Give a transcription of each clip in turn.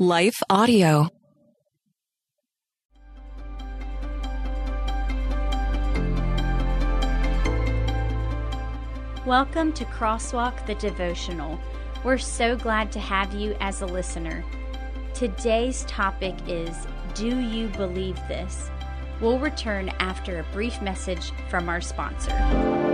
Life Audio. Welcome to Crosswalk the Devotional. We're so glad to have you as a listener. Today's topic is Do you believe this? We'll return after a brief message from our sponsor.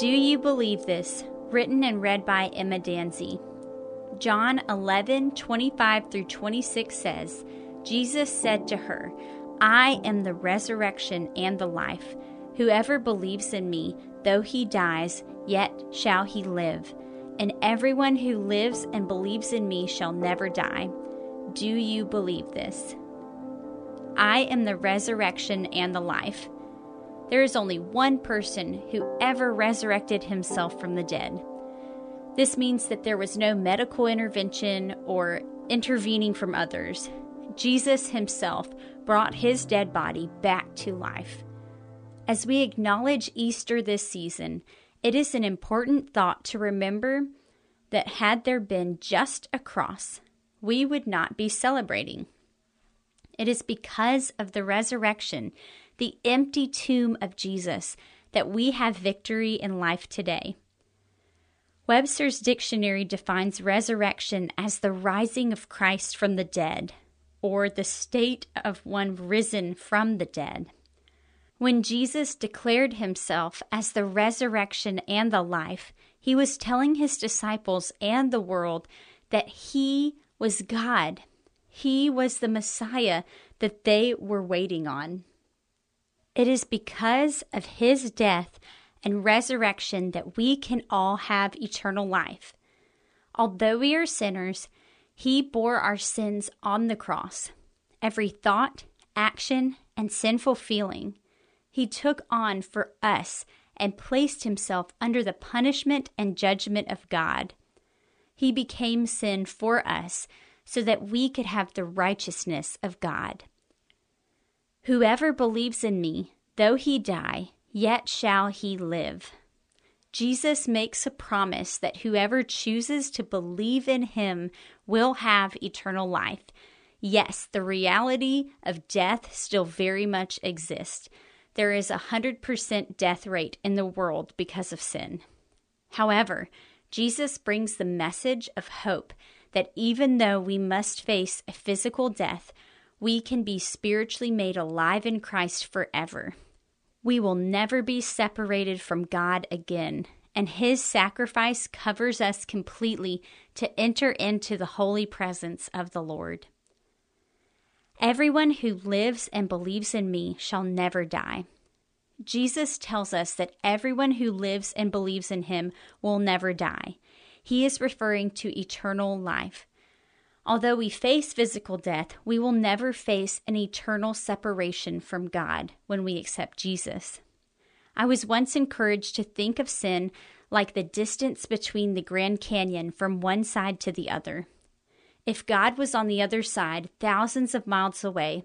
Do You Believe This? Written and read by Emma Danzey. John 11, 25 through 26 says, Jesus said to her, I am the resurrection and the life. Whoever believes in me, though he dies, yet shall he live. And everyone who lives and believes in me shall never die. Do you believe this? I am the resurrection and the life. There is only one person who ever resurrected himself from the dead. This means that there was no medical intervention or intervening from others. Jesus himself brought his dead body back to life. As we acknowledge Easter this season, it is an important thought to remember that had there been just a cross, we would not be celebrating. It is because of the resurrection the empty tomb of Jesus, that we have victory in life today. Webster's dictionary defines resurrection as the rising of Christ from the dead, or the state of one risen from the dead. When Jesus declared himself as the resurrection and the life, he was telling his disciples and the world that he was God. He was the Messiah that they were waiting on. It is because of his death and resurrection that we can all have eternal life. Although we are sinners, he bore our sins on the cross. Every thought, action, and sinful feeling he took on for us and placed himself under the punishment and judgment of God. He became sin for us so that we could have the righteousness of God. Whoever believes in me, though he die, yet shall he live. Jesus makes a promise that whoever chooses to believe in him will have eternal life. Yes, the reality of death still very much exists. There is a 100% death rate in the world because of sin. However, Jesus brings the message of hope that even though we must face a physical death, we can be spiritually made alive in Christ forever. We will never be separated from God again, and His sacrifice covers us completely to enter into the holy presence of the Lord. Everyone who lives and believes in me shall never die. Jesus tells us that everyone who lives and believes in him will never die. He is referring to eternal life. Although we face physical death, we will never face an eternal separation from God when we accept Jesus. I was once encouraged to think of sin like the distance between the Grand Canyon from one side to the other. If God was on the other side, thousands of miles away,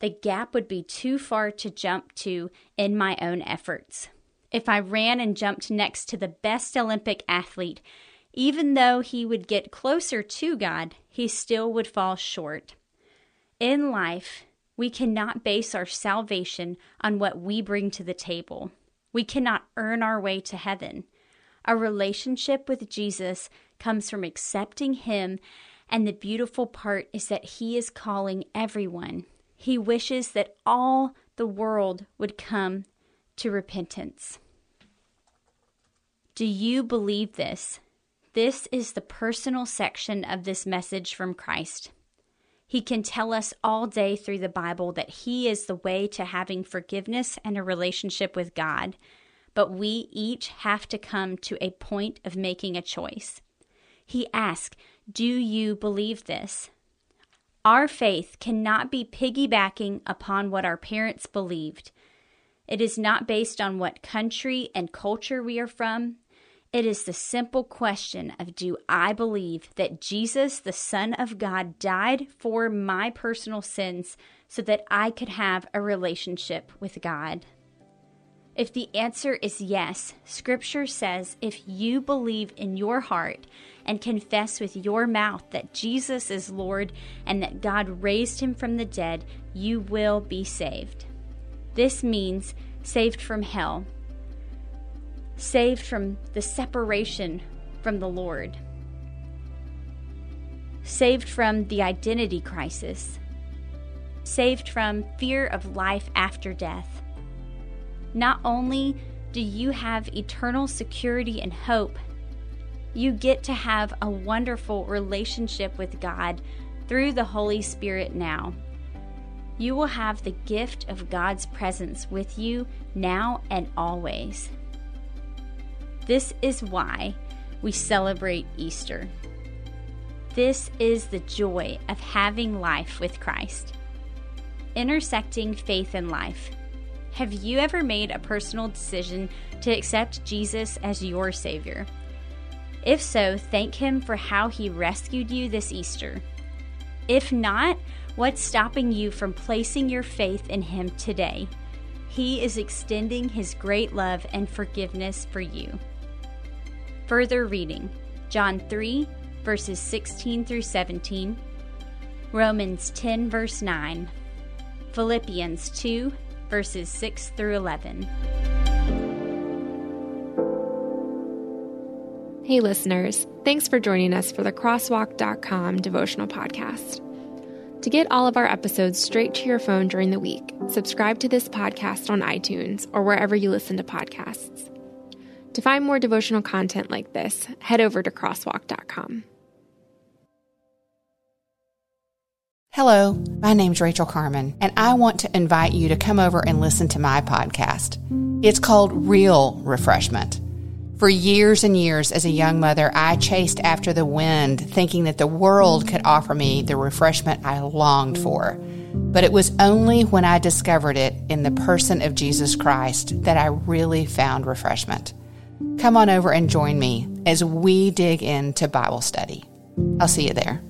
the gap would be too far to jump to in my own efforts. If I ran and jumped next to the best Olympic athlete, Even though he would get closer to God, he still would fall short. In life, we cannot base our salvation on what we bring to the table. We cannot earn our way to heaven. A relationship with Jesus comes from accepting Him, and the beautiful part is that He is calling everyone. He wishes that all the world would come to repentance. Do you believe this? This is the personal section of this message from Christ. He can tell us all day through the Bible that He is the way to having forgiveness and a relationship with God, but we each have to come to a point of making a choice. He asks, Do you believe this? Our faith cannot be piggybacking upon what our parents believed. It is not based on what country and culture we are from. It is the simple question of Do I believe that Jesus, the Son of God, died for my personal sins so that I could have a relationship with God? If the answer is yes, Scripture says if you believe in your heart and confess with your mouth that Jesus is Lord and that God raised him from the dead, you will be saved. This means saved from hell saved from the separation from the Lord, saved from the identity crisis, saved from fear of life after death. Not only do you have eternal security and hope, you get to have a wonderful relationship with God through the Holy Spirit now. You will have the gift of God's presence with you now and always. This is why we celebrate Easter. This is the joy of having life with Christ. Intersecting faith and life. Have you ever made a personal decision to accept Jesus as your Savior? If so, thank Him for how He rescued you this Easter. If not, what's stopping you from placing your faith in Him today? He is extending His great love and forgiveness for you. Further reading John 3, verses 16 through 17, Romans 10, verse 9, Philippians 2, verses 6 through 11. Hey, listeners, thanks for joining us for the Crosswalk.com devotional podcast. To get all of our episodes straight to your phone during the week, subscribe to this podcast on iTunes or wherever you listen to podcasts. To find more devotional content like this, head over to crosswalk.com. Hello, my name's Rachel Carmen, and I want to invite you to come over and listen to my podcast. It's called Real Refreshment. For years and years as a young mother, I chased after the wind, thinking that the world could offer me the refreshment I longed for. But it was only when I discovered it in the person of Jesus Christ that I really found refreshment. Come on over and join me as we dig into Bible study. I'll see you there.